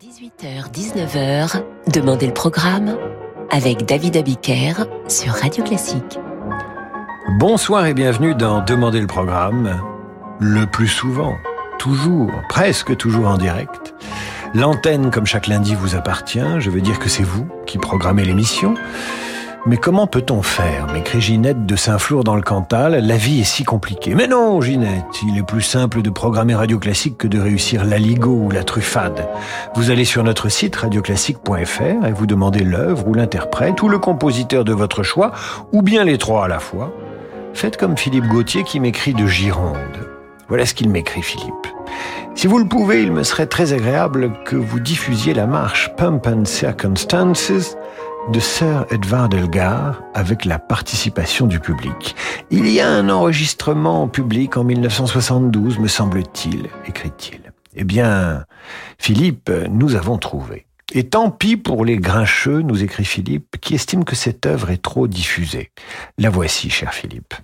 18h-19h, Demandez le programme avec David Abiker sur Radio Classique. Bonsoir et bienvenue dans Demandez le programme. Le plus souvent, toujours, presque toujours en direct. L'antenne, comme chaque lundi, vous appartient. Je veux dire que c'est vous qui programmez l'émission. Mais comment peut-on faire? M'écrit Ginette de Saint-Flour dans le Cantal. La vie est si compliquée. Mais non, Ginette, il est plus simple de programmer Radio Classique que de réussir l'aligo ou la truffade. Vous allez sur notre site radioclassique.fr et vous demandez l'œuvre ou l'interprète ou le compositeur de votre choix, ou bien les trois à la fois. Faites comme Philippe Gauthier qui m'écrit de Gironde. Voilà ce qu'il m'écrit, Philippe. Si vous le pouvez, il me serait très agréable que vous diffusiez la marche Pump and Circumstances de Sir Edward Elgar avec la participation du public. Il y a un enregistrement public en 1972, me semble-t-il, écrit-il. Eh bien, Philippe, nous avons trouvé. Et tant pis pour les grincheux, nous écrit Philippe, qui estiment que cette œuvre est trop diffusée. La voici, cher Philippe.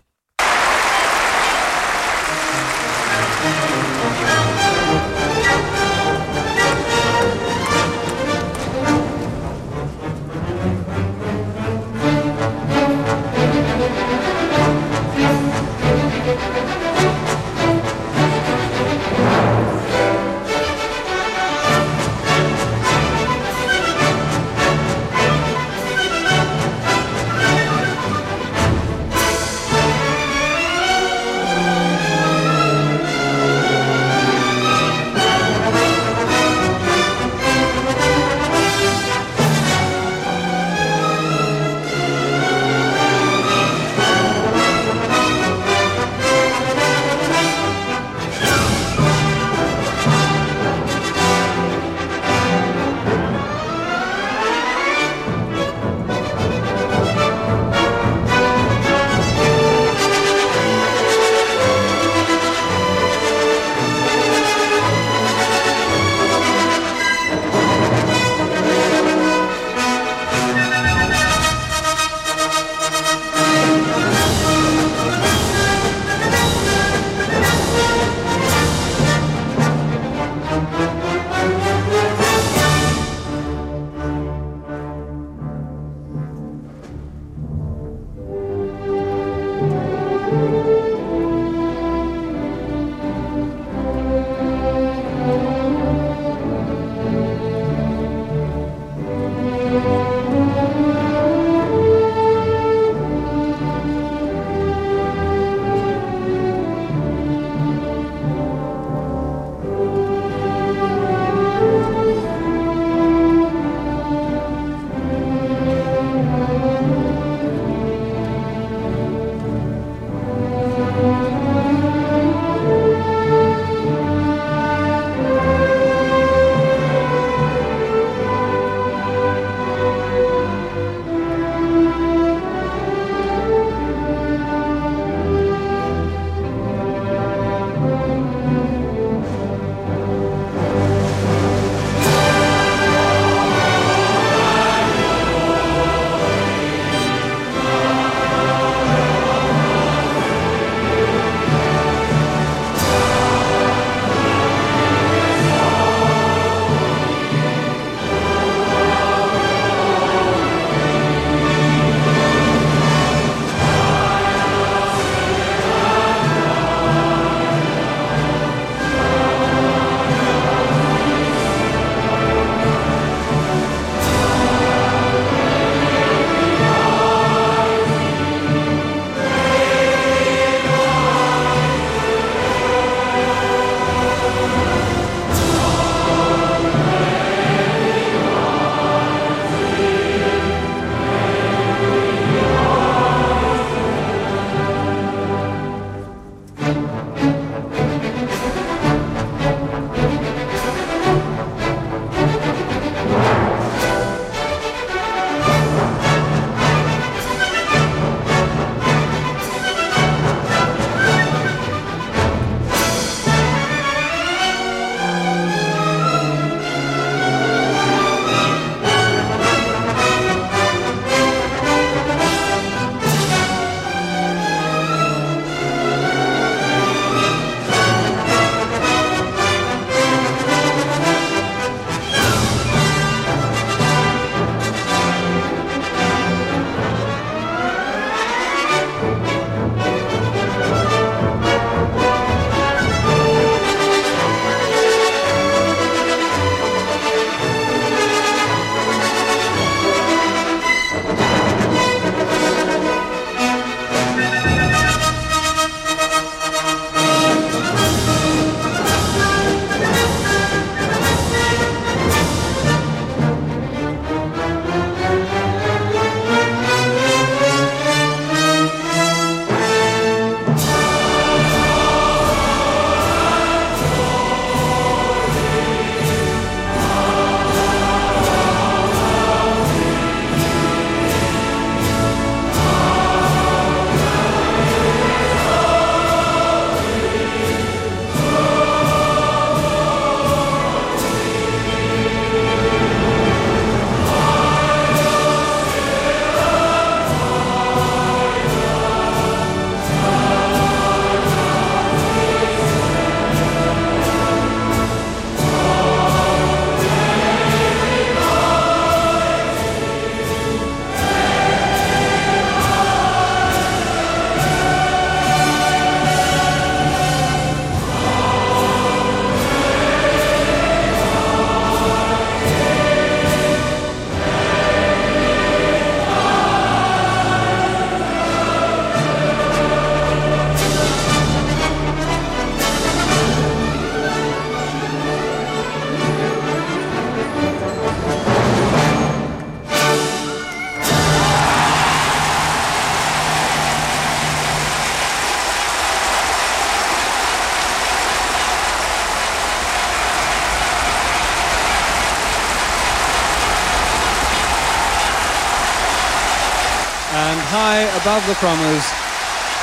Above the Crommers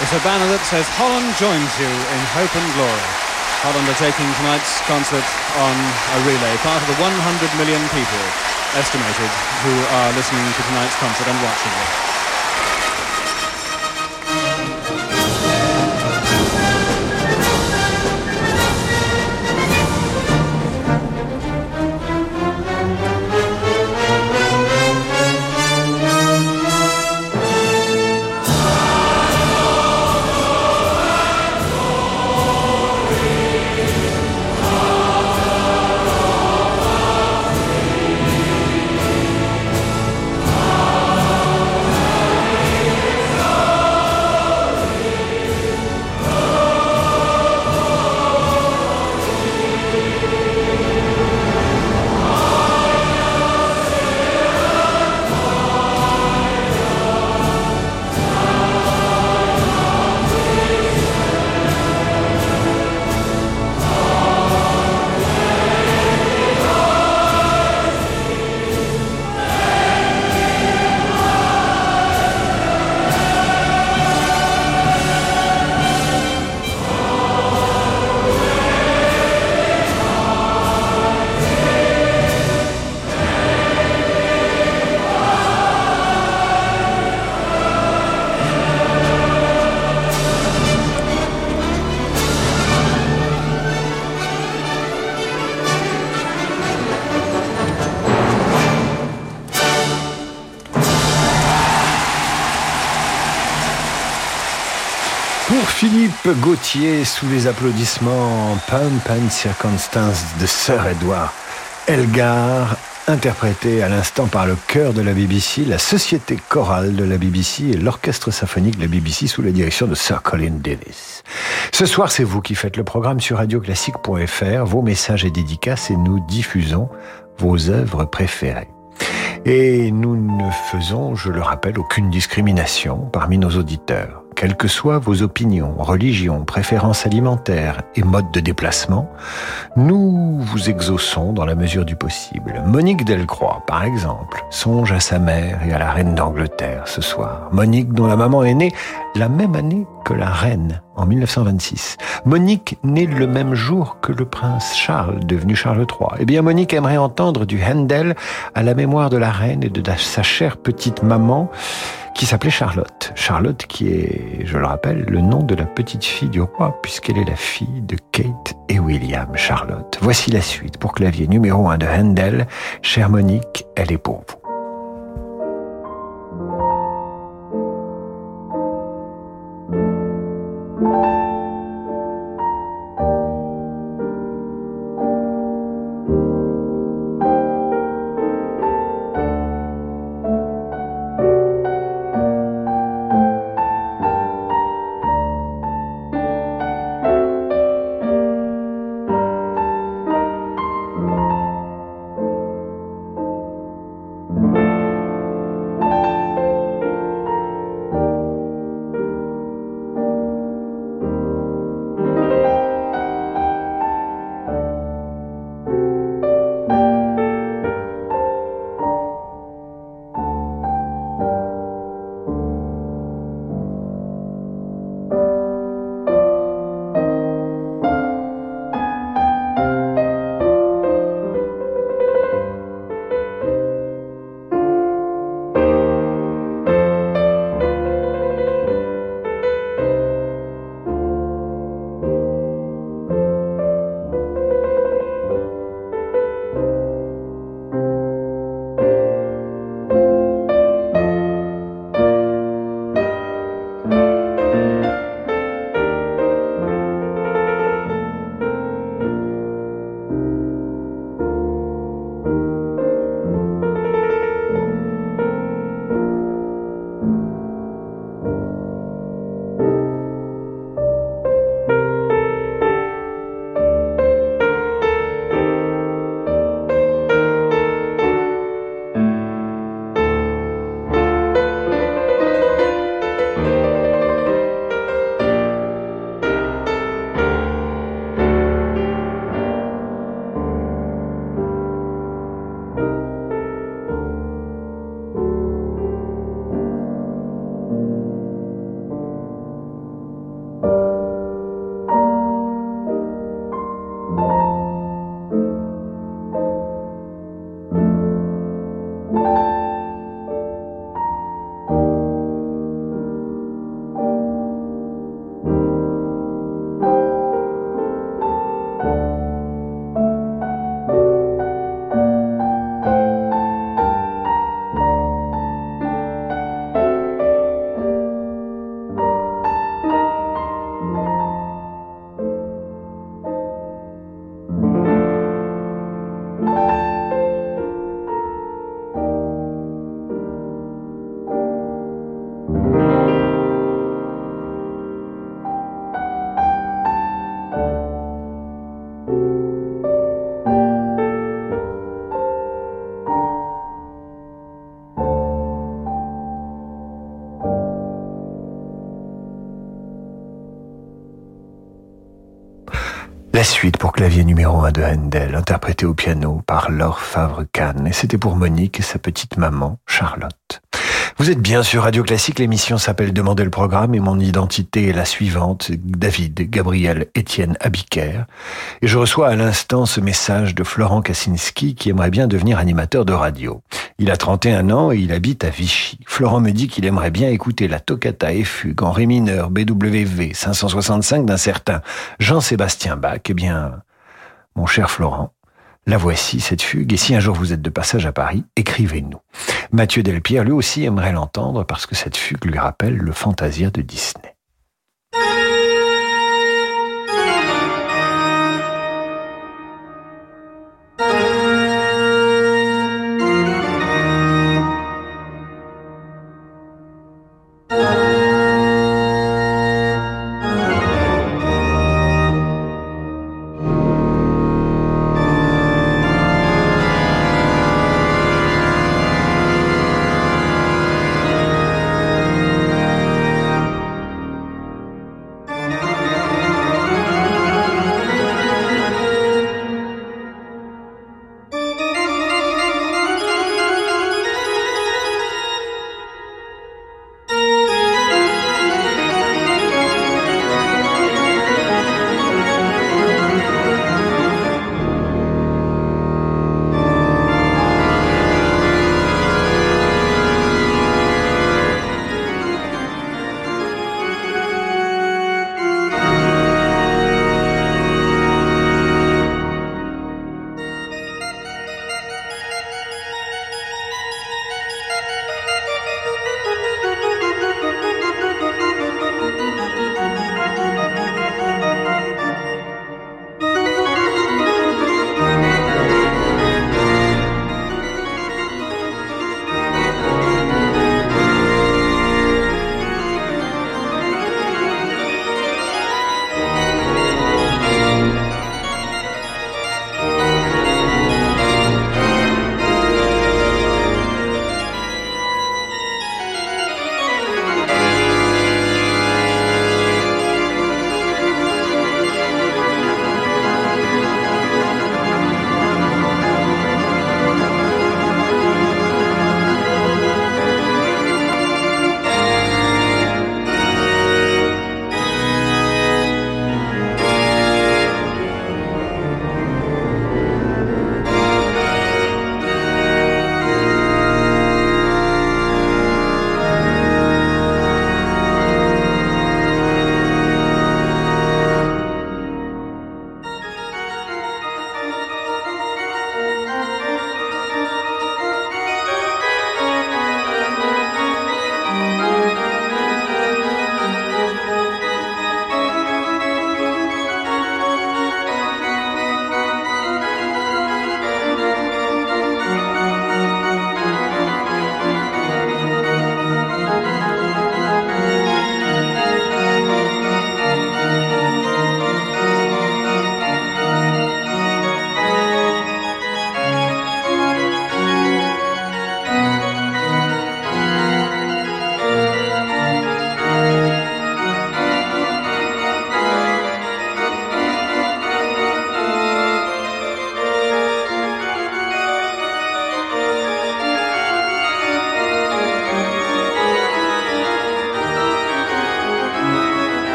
is a banner that says Holland joins you in hope and glory. Holland are taking tonight's concert on a relay, part of the 100 million people estimated who are listening to tonight's concert and watching it. Philippe Gauthier sous les applaudissements Pump and Circumstance de Sir Edward Elgar, interprété à l'instant par le chœur de la BBC, la société chorale de la BBC et l'orchestre symphonique de la BBC sous la direction de Sir Colin Davis. Ce soir, c'est vous qui faites le programme sur radioclassique.fr, vos messages et dédicaces et nous diffusons vos œuvres préférées. Et nous ne faisons, je le rappelle, aucune discrimination parmi nos auditeurs quelles que soient vos opinions, religions, préférences alimentaires et modes de déplacement, nous vous exauçons dans la mesure du possible. Monique Delcroix, par exemple, songe à sa mère et à la reine d'Angleterre ce soir. Monique dont la maman est née la même année que la reine, en 1926. Monique née le même jour que le prince Charles, devenu Charles III. Eh bien, Monique aimerait entendre du Handel à la mémoire de la reine et de sa chère petite maman, qui s'appelait Charlotte. Charlotte qui est, je le rappelle, le nom de la petite fille du roi, puisqu'elle est la fille de Kate et William Charlotte. Voici la suite pour clavier numéro 1 de Handel. Chère Monique, elle est pour vous. Pour clavier numéro 1 de Handel, interprété au piano par Laure Favre-Kahn. Et c'était pour Monique et sa petite maman, Charlotte. Vous êtes bien sur Radio Classique, l'émission s'appelle Demandez le programme et mon identité est la suivante, David Gabriel Étienne Abiker. Et je reçois à l'instant ce message de Florent Kaczynski qui aimerait bien devenir animateur de radio. Il a 31 ans et il habite à Vichy. Florent me dit qu'il aimerait bien écouter la toccata et fugue en ré mineur BWV 565 d'un certain Jean-Sébastien Bach. Eh bien, mon cher Florent, la voici, cette fugue, et si un jour vous êtes de passage à Paris, écrivez-nous. Mathieu Delpierre, lui aussi, aimerait l'entendre parce que cette fugue lui rappelle le Fantasia de Disney.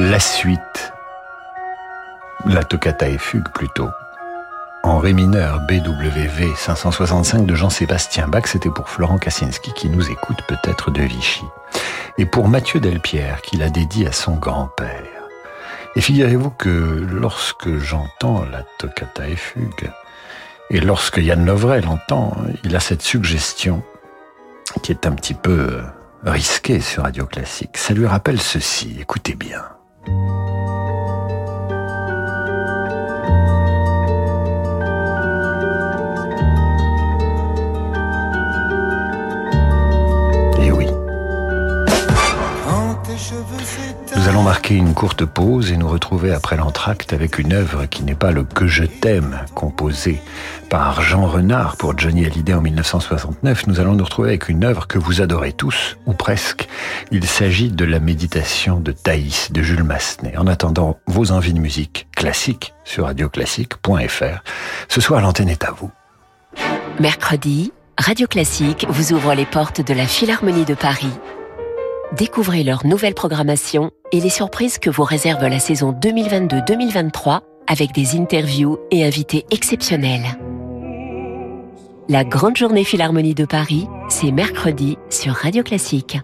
La suite, la toccata et fugue plutôt, en ré mineur BWV 565 de Jean-Sébastien Bach, c'était pour Florent Kaczynski qui nous écoute peut-être de Vichy, et pour Mathieu Delpierre qui l'a dédié à son grand-père. Et figurez-vous que lorsque j'entends la toccata et fugue, et lorsque Yann Lovray l'entend, il a cette suggestion qui est un petit peu risqué sur Radio Classique. Ça lui rappelle ceci, écoutez bien. Et oui. Quand tes cheveux nous allons marquer une courte pause et nous retrouver après l'entracte avec une œuvre qui n'est pas le Que je t'aime, composé par Jean Renard pour Johnny Hallyday en 1969. Nous allons nous retrouver avec une œuvre que vous adorez tous, ou presque. Il s'agit de la méditation de Thaïs de Jules Massenet. En attendant vos envies de musique classique sur radioclassique.fr. Ce soir, l'antenne est à vous. Mercredi, Radio Classique vous ouvre les portes de la Philharmonie de Paris Découvrez leur nouvelle programmation et les surprises que vous réserve la saison 2022-2023 avec des interviews et invités exceptionnels. La grande journée Philharmonie de Paris, c'est mercredi sur Radio Classique.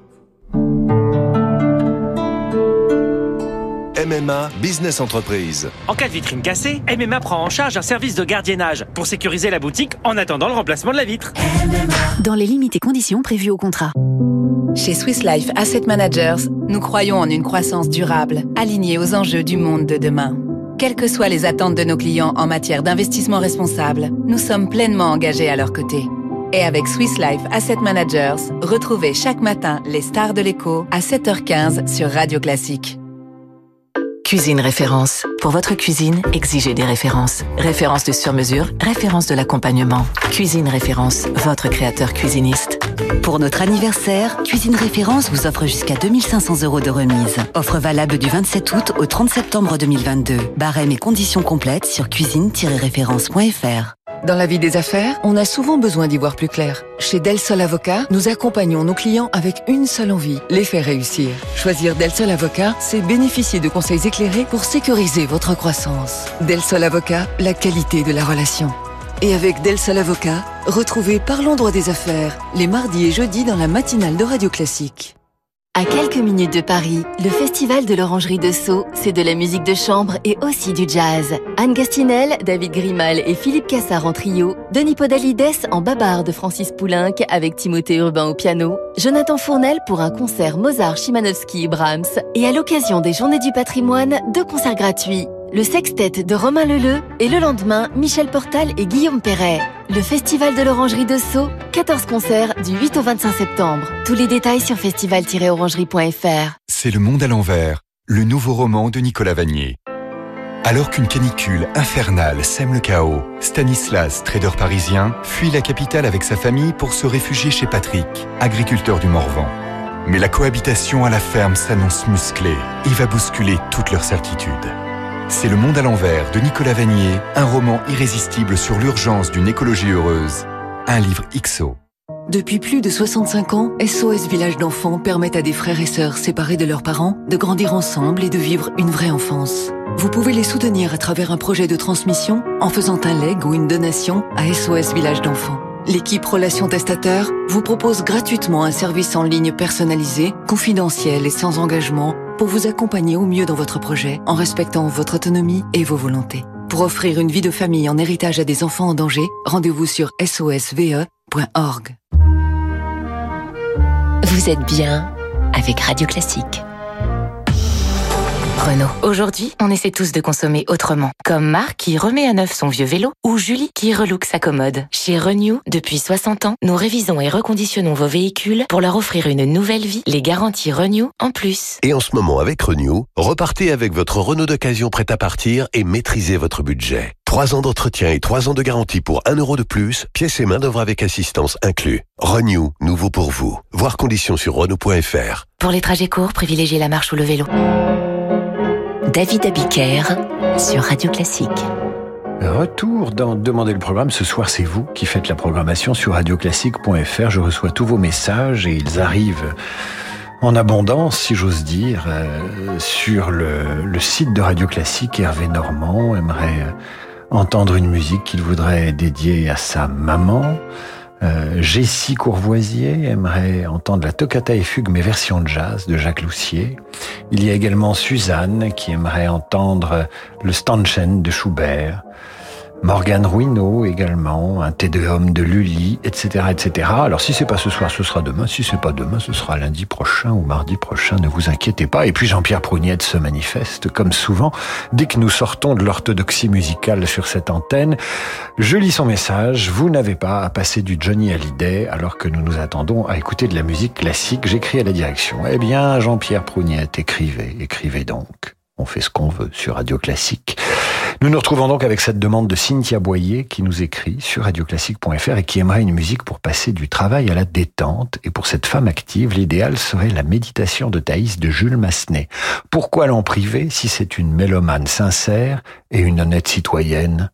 MMA Business Entreprise. En cas de vitrine cassée, MMA prend en charge un service de gardiennage pour sécuriser la boutique en attendant le remplacement de la vitre. Dans les limites et conditions prévues au contrat. Chez Swiss Life Asset Managers, nous croyons en une croissance durable, alignée aux enjeux du monde de demain. Quelles que soient les attentes de nos clients en matière d'investissement responsable, nous sommes pleinement engagés à leur côté. Et avec Swiss Life Asset Managers, retrouvez chaque matin les stars de l'écho à 7h15 sur Radio Classique. Cuisine référence. Pour votre cuisine, exigez des références. Références de sur-mesure, références de l'accompagnement. Cuisine référence, votre créateur cuisiniste. Pour notre anniversaire, Cuisine Référence vous offre jusqu'à 2500 euros de remise. Offre valable du 27 août au 30 septembre 2022. Barème et conditions complètes sur cuisine-référence.fr. Dans la vie des affaires, on a souvent besoin d'y voir plus clair. Chez Del Sol Avocat, nous accompagnons nos clients avec une seule envie, les faire réussir. Choisir Del Sol Avocat, c'est bénéficier de conseils éclairés pour sécuriser votre croissance. Del Sol Avocat, la qualité de la relation. Et avec Del Sol Avocat, retrouvez Parlons droit des affaires, les mardis et jeudis dans la matinale de Radio Classique. À quelques minutes de Paris, le festival de l'Orangerie de Sceaux, c'est de la musique de chambre et aussi du jazz. Anne Gastinel, David Grimal et Philippe Cassard en trio, Denis Podalides en babar de Francis Poulenc avec Timothée Urbain au piano, Jonathan Fournel pour un concert Mozart, Chimanowski et Brahms, et à l'occasion des Journées du patrimoine, deux concerts gratuits le sextet de Romain Leleu et le lendemain, Michel Portal et Guillaume Perret. Le Festival de l'Orangerie de Sceaux, 14 concerts du 8 au 25 septembre. Tous les détails sur festival-orangerie.fr. C'est Le Monde à l'envers, le nouveau roman de Nicolas Vanier. Alors qu'une canicule infernale sème le chaos, Stanislas, trader parisien, fuit la capitale avec sa famille pour se réfugier chez Patrick, agriculteur du Morvan. Mais la cohabitation à la ferme s'annonce musclée et va bousculer toutes leurs certitudes. C'est Le Monde à l'envers de Nicolas Vanier, un roman irrésistible sur l'urgence d'une écologie heureuse. Un livre XO. Depuis plus de 65 ans, SOS Village d'enfants permet à des frères et sœurs séparés de leurs parents de grandir ensemble et de vivre une vraie enfance. Vous pouvez les soutenir à travers un projet de transmission en faisant un leg ou une donation à SOS Village d'enfants. L'équipe Relations Testateurs vous propose gratuitement un service en ligne personnalisé, confidentiel et sans engagement pour vous accompagner au mieux dans votre projet en respectant votre autonomie et vos volontés. Pour offrir une vie de famille en héritage à des enfants en danger, rendez-vous sur sosve.org. Vous êtes bien avec Radio Classique. Renault. Aujourd'hui, on essaie tous de consommer autrement. Comme Marc qui remet à neuf son vieux vélo ou Julie qui relook sa commode. Chez Renew, depuis 60 ans, nous révisons et reconditionnons vos véhicules pour leur offrir une nouvelle vie, les garanties Renew en plus. Et en ce moment avec Renew, repartez avec votre Renault d'occasion prêt à partir et maîtrisez votre budget. 3 ans d'entretien et 3 ans de garantie pour 1 euro de plus, pièces et main d'œuvre avec assistance inclus. Renew, nouveau pour vous. Voir conditions sur renew.fr. Pour les trajets courts, privilégiez la marche ou le vélo. David Abiker sur Radio Classique. Retour dans Demander le programme. Ce soir, c'est vous qui faites la programmation sur radioclassique.fr. Je reçois tous vos messages et ils arrivent en abondance, si j'ose dire, euh, sur le, le, site de Radio Classique. Hervé Normand aimerait entendre une musique qu'il voudrait dédier à sa maman. Euh, Jessie Courvoisier aimerait entendre la toccata et fugue mais version jazz de Jacques Loussier. Il y a également Suzanne qui aimerait entendre le Stanchen de Schubert. Morgane Ruineau également, un Tédéum de Lully, etc., etc. Alors si c'est pas ce soir, ce sera demain. Si c'est pas demain, ce sera lundi prochain ou mardi prochain. Ne vous inquiétez pas. Et puis Jean-Pierre Prougnette se manifeste, comme souvent, dès que nous sortons de l'orthodoxie musicale sur cette antenne. Je lis son message. Vous n'avez pas à passer du Johnny Hallyday alors que nous nous attendons à écouter de la musique classique. J'écris à la direction. Eh bien, Jean-Pierre Prougnette, écrivez, écrivez donc. On fait ce qu'on veut sur Radio Classique. Nous nous retrouvons donc avec cette demande de Cynthia Boyer qui nous écrit sur radioclassique.fr et qui aimerait une musique pour passer du travail à la détente. Et pour cette femme active, l'idéal serait la méditation de Thaïs de Jules Massenet. Pourquoi l'en priver si c'est une mélomane sincère et une honnête citoyenne?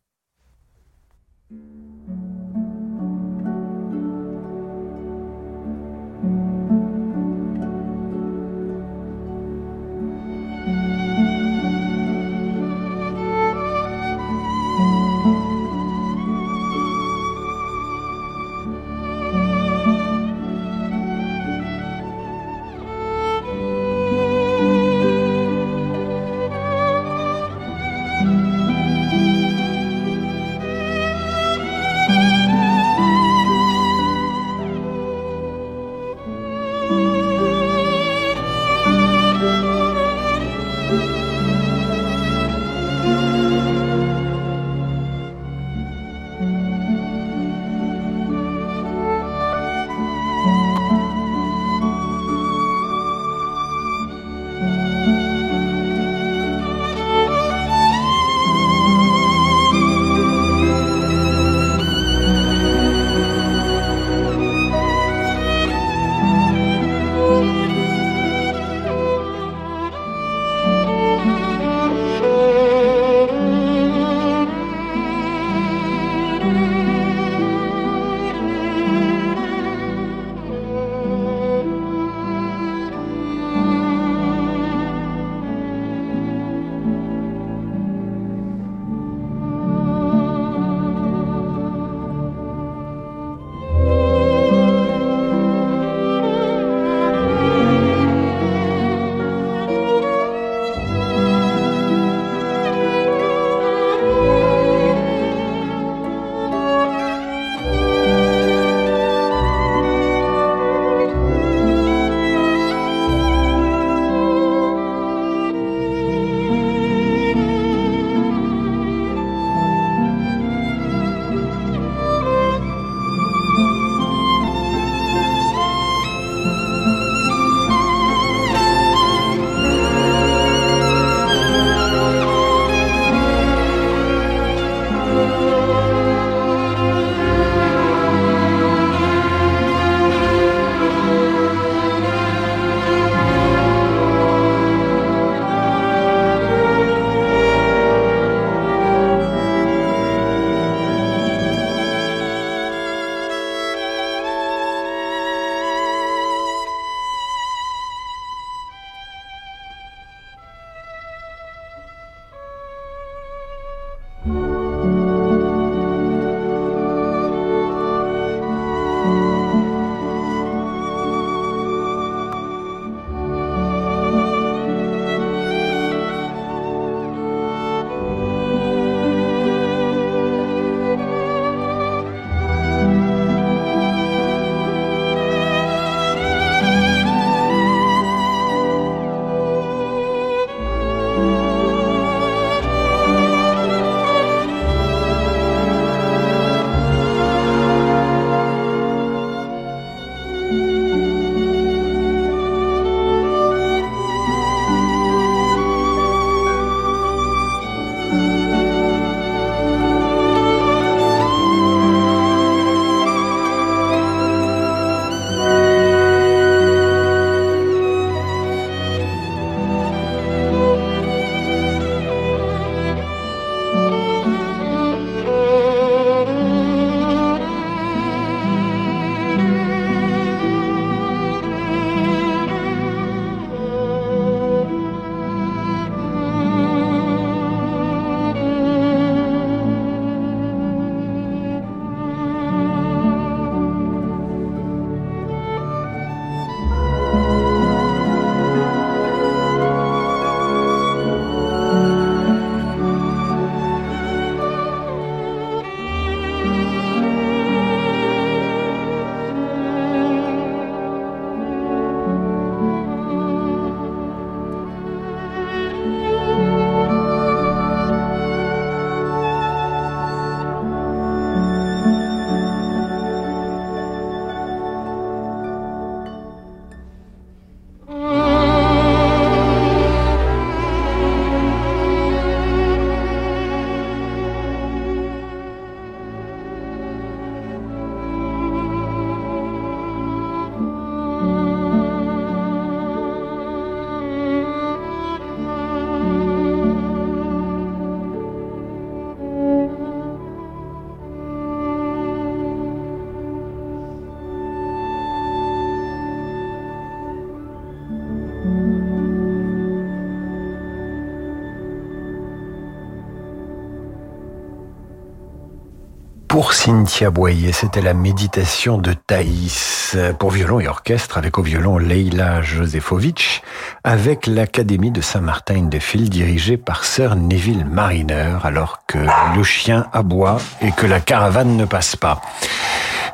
Pour Cynthia Boyer, c'était la méditation de Thaïs pour violon et orchestre avec au violon Leila Josefovitch avec l'Académie de Saint-Martin-de-Fil dirigée par Sir Neville Mariner alors que le chien aboie et que la caravane ne passe pas.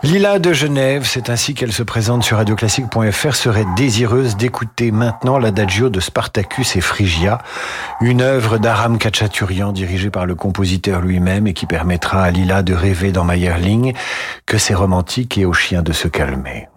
Lila de Genève, c'est ainsi qu'elle se présente sur radioclassique.fr, serait désireuse d'écouter maintenant l'adagio de Spartacus et Phrygia, une œuvre d'Aram Kachaturian dirigée par le compositeur lui-même et qui permettra à Lila de rêver dans Mayerling que c'est romantique et au chien de se calmer.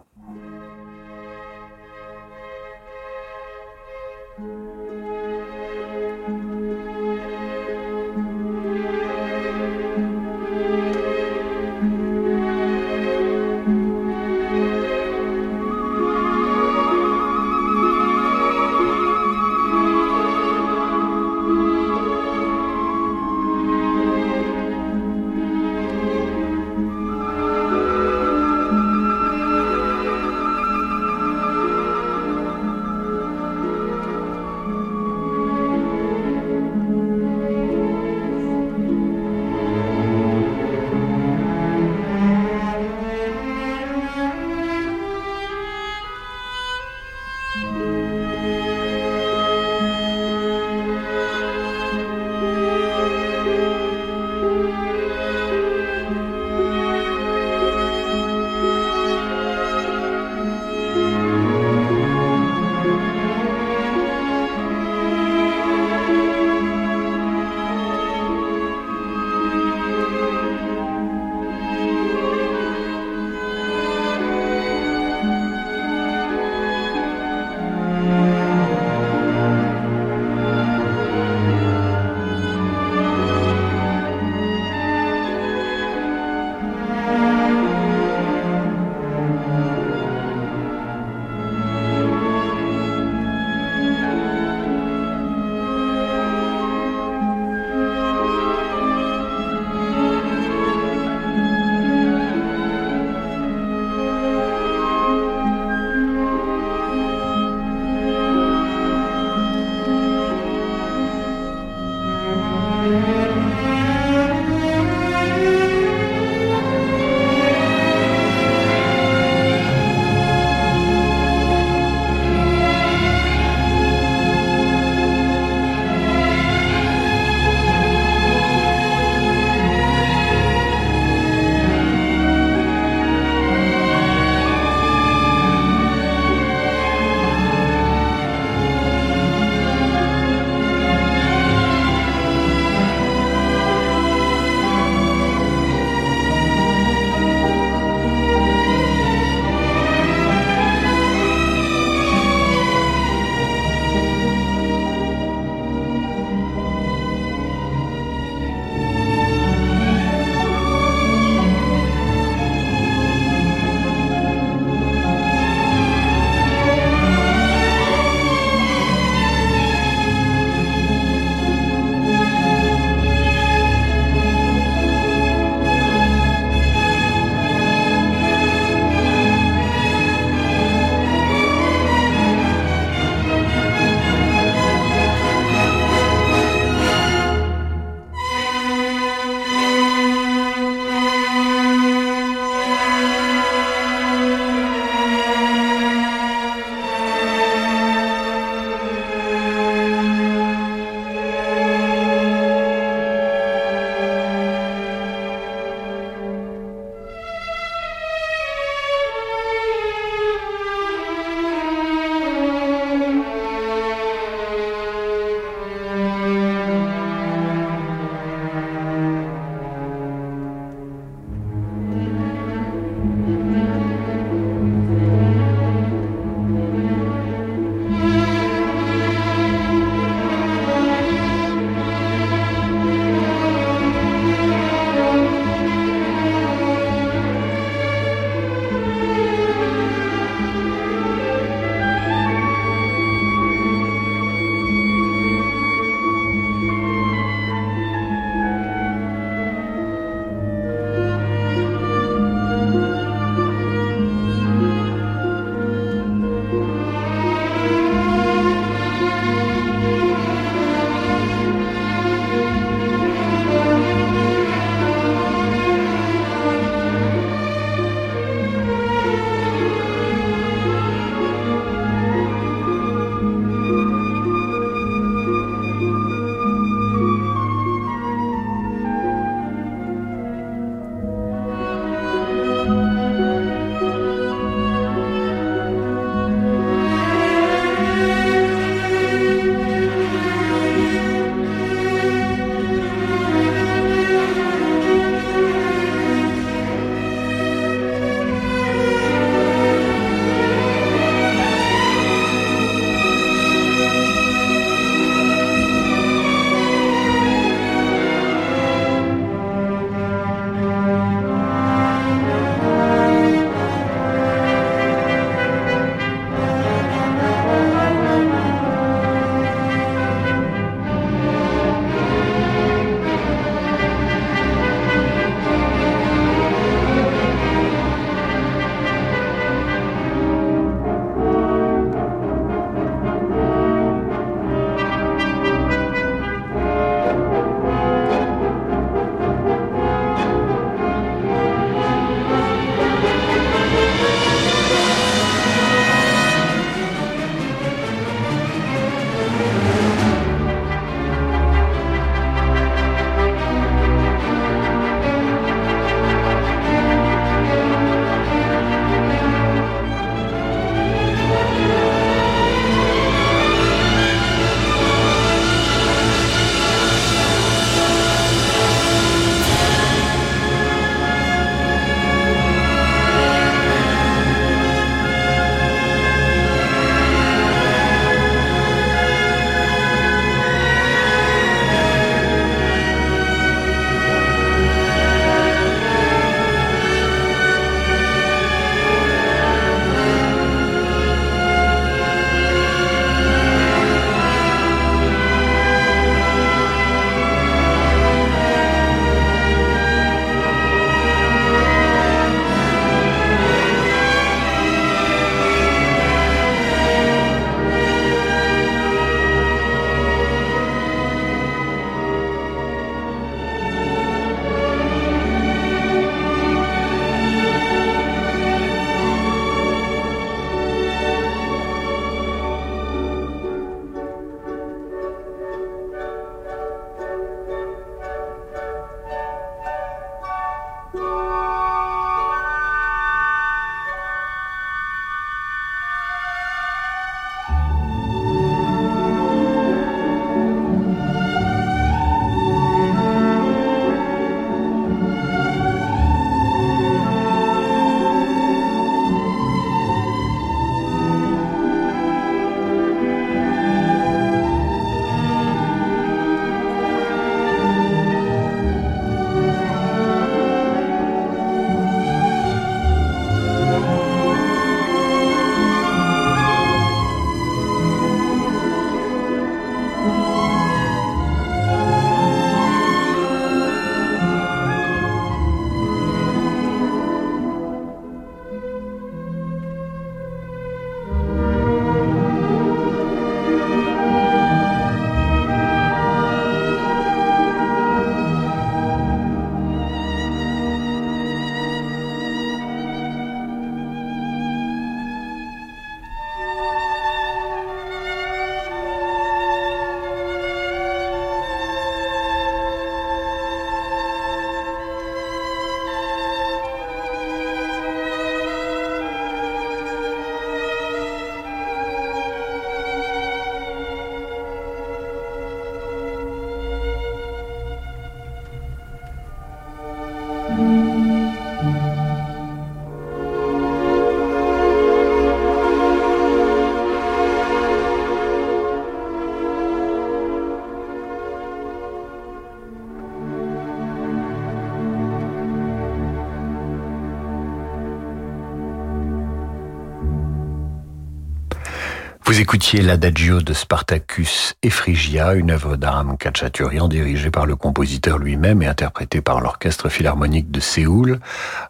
Vous écoutiez l'Adagio de Spartacus et Phrygia, une œuvre d'Aram Kachaturian dirigée par le compositeur lui-même et interprétée par l'Orchestre Philharmonique de Séoul,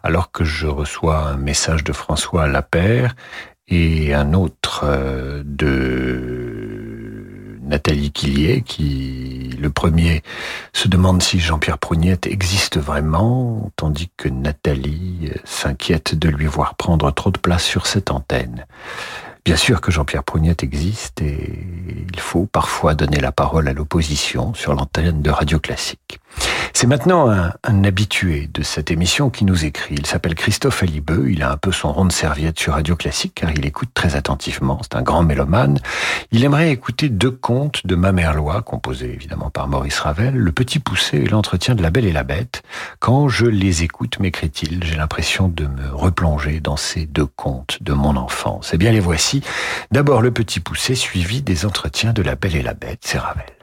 alors que je reçois un message de François Lapère et un autre euh, de Nathalie Quillier qui, le premier, se demande si Jean-Pierre Prougnette existe vraiment, tandis que Nathalie s'inquiète de lui voir prendre trop de place sur cette antenne. Bien sûr que Jean-Pierre Prougnette existe et il faut parfois donner la parole à l'opposition sur l'antenne de Radio Classique. C'est maintenant un, habitué de cette émission qui nous écrit. Il s'appelle Christophe Alibeux. Il a un peu son rond de serviette sur Radio Classique car il écoute très attentivement. C'est un grand mélomane. Il aimerait écouter deux contes de Mamerlois, composés évidemment par Maurice Ravel, Le Petit Poussé et L'Entretien de la Belle et la Bête. Quand je les écoute, m'écrit-il, j'ai l'impression de me replonger dans ces deux contes de mon enfance. Eh bien, les voici. D'abord Le Petit Poussé, suivi des Entretiens de la Belle et la Bête. C'est Ravel.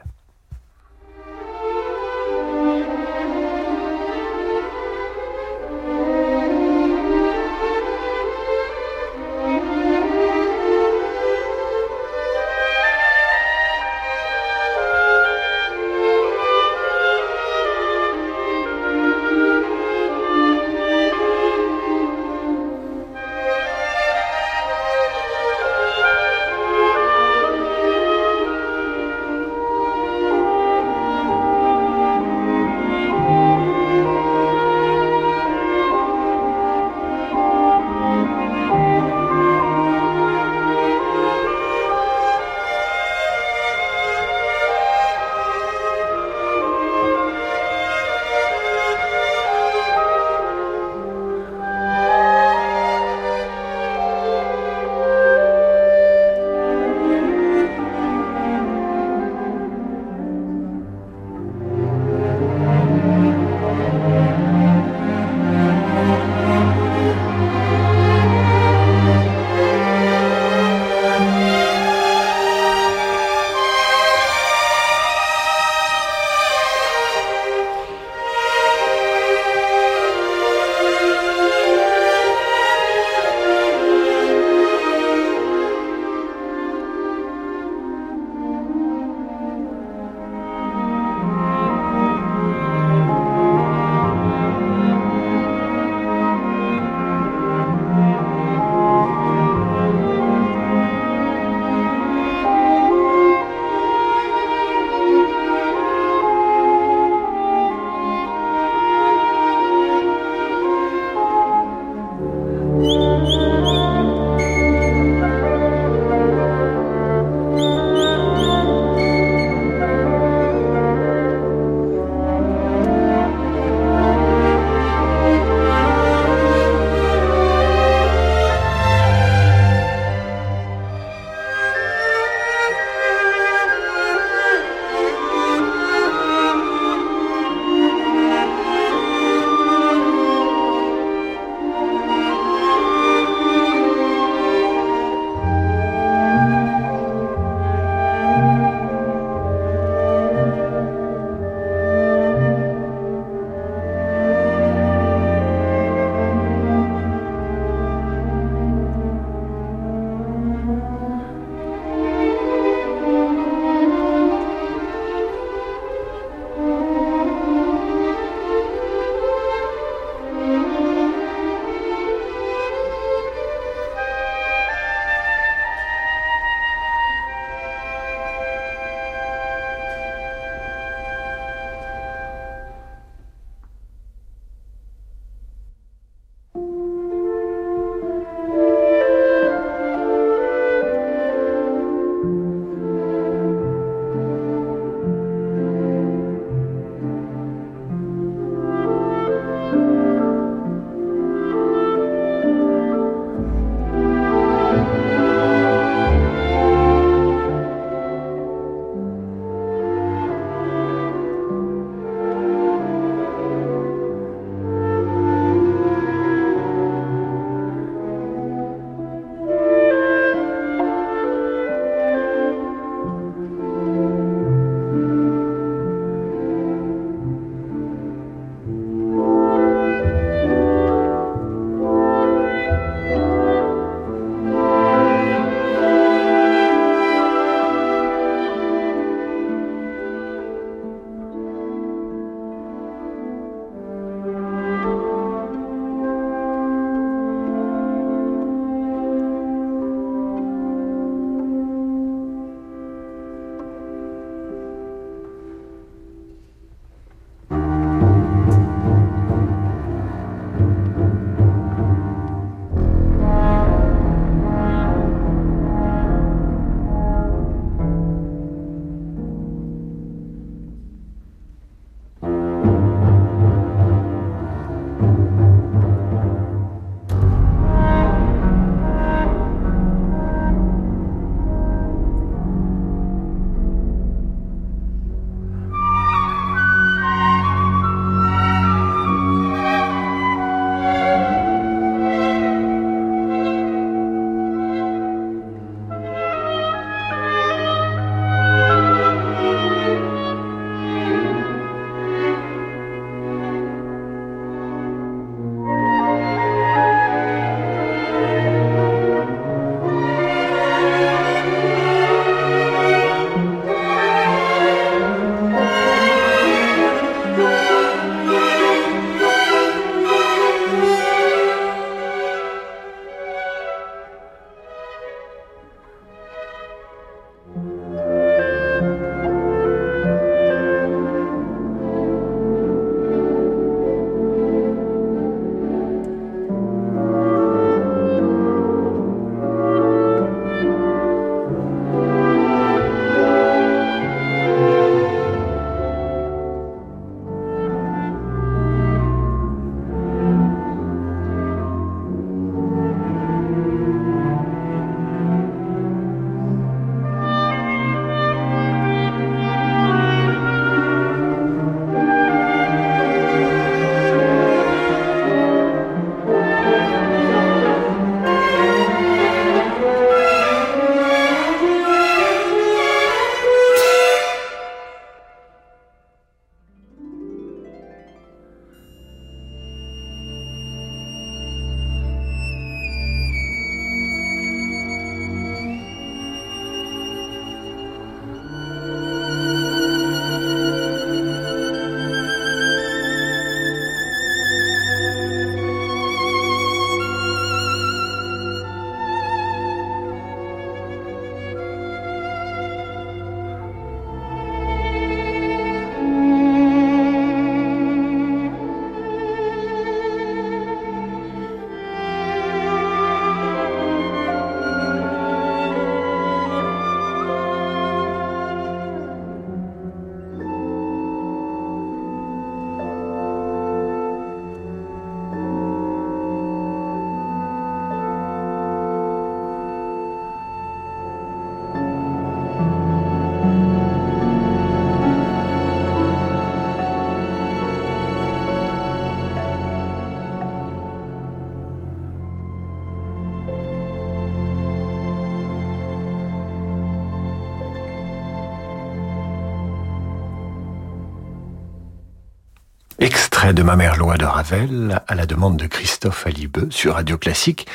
De Ma mère de Ravel à la demande de Christophe Alibeux sur Radio Classique.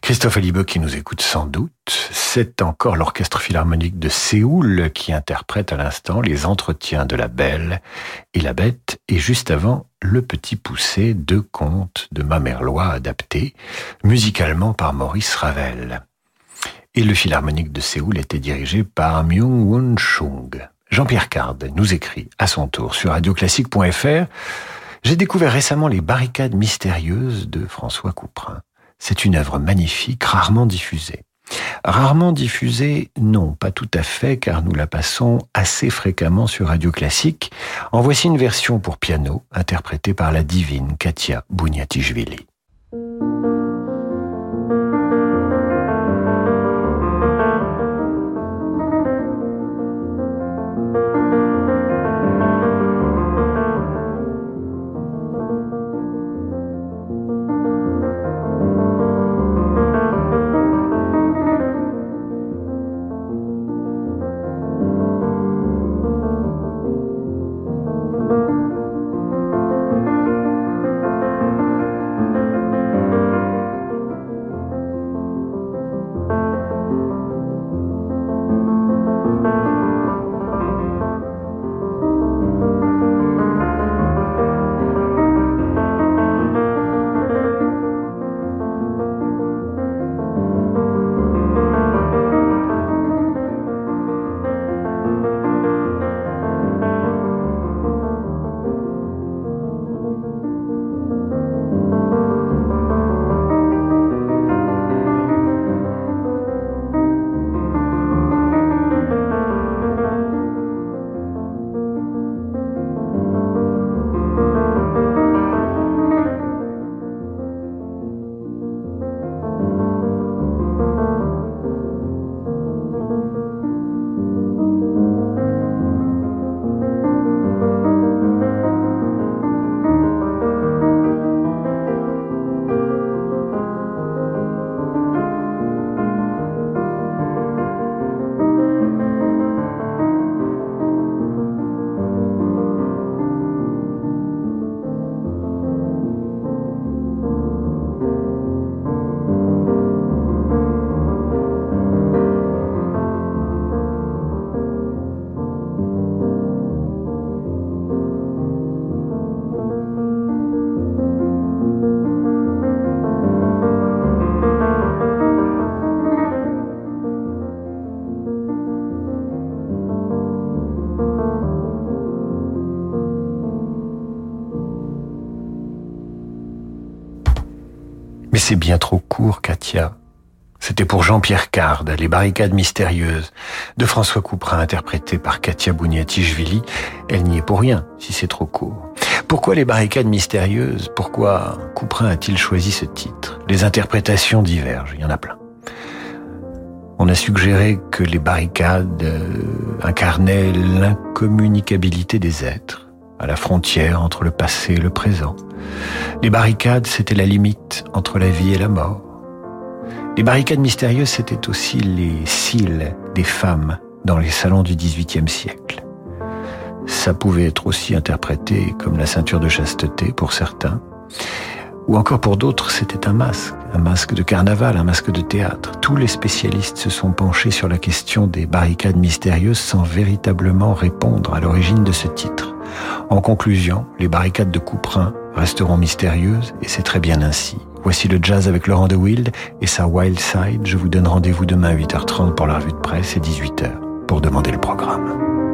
Christophe Alibeux qui nous écoute sans doute. C'est encore l'Orchestre Philharmonique de Séoul qui interprète à l'instant les entretiens de la Belle et la Bête et juste avant Le Petit Poussé, deux contes de Ma mère loi adaptés musicalement par Maurice Ravel. Et le Philharmonique de Séoul était dirigé par Myung-Won Chung. Jean-Pierre Card nous écrit à son tour sur radioclassique.fr J'ai découvert récemment les barricades mystérieuses de François Couperin. C'est une œuvre magnifique, rarement diffusée. Rarement diffusée, non, pas tout à fait, car nous la passons assez fréquemment sur Radio Classique. En voici une version pour piano, interprétée par la divine Katia Bouniatishvili. Bien trop court, Katia. C'était pour Jean-Pierre Card, Les barricades mystérieuses, de François Couperin, interprété par Katia Bouniatichvili. Elle n'y est pour rien, si c'est trop court. Pourquoi les barricades mystérieuses? Pourquoi Couperin a-t-il choisi ce titre? Les interprétations divergent, il y en a plein. On a suggéré que les barricades euh, incarnaient l'incommunicabilité des êtres, à la frontière entre le passé et le présent. Les barricades, c'était la limite entre la vie et la mort. Les barricades mystérieuses, c'était aussi les cils des femmes dans les salons du XVIIIe siècle. Ça pouvait être aussi interprété comme la ceinture de chasteté pour certains, ou encore pour d'autres, c'était un masque, un masque de carnaval, un masque de théâtre. Tous les spécialistes se sont penchés sur la question des barricades mystérieuses sans véritablement répondre à l'origine de ce titre. En conclusion, les barricades de Couperin resteront mystérieuses et c'est très bien ainsi. Voici le jazz avec Laurent de Wild et sa Wild Side. Je vous donne rendez-vous demain à 8h30 pour la revue de presse et 18h pour demander le programme.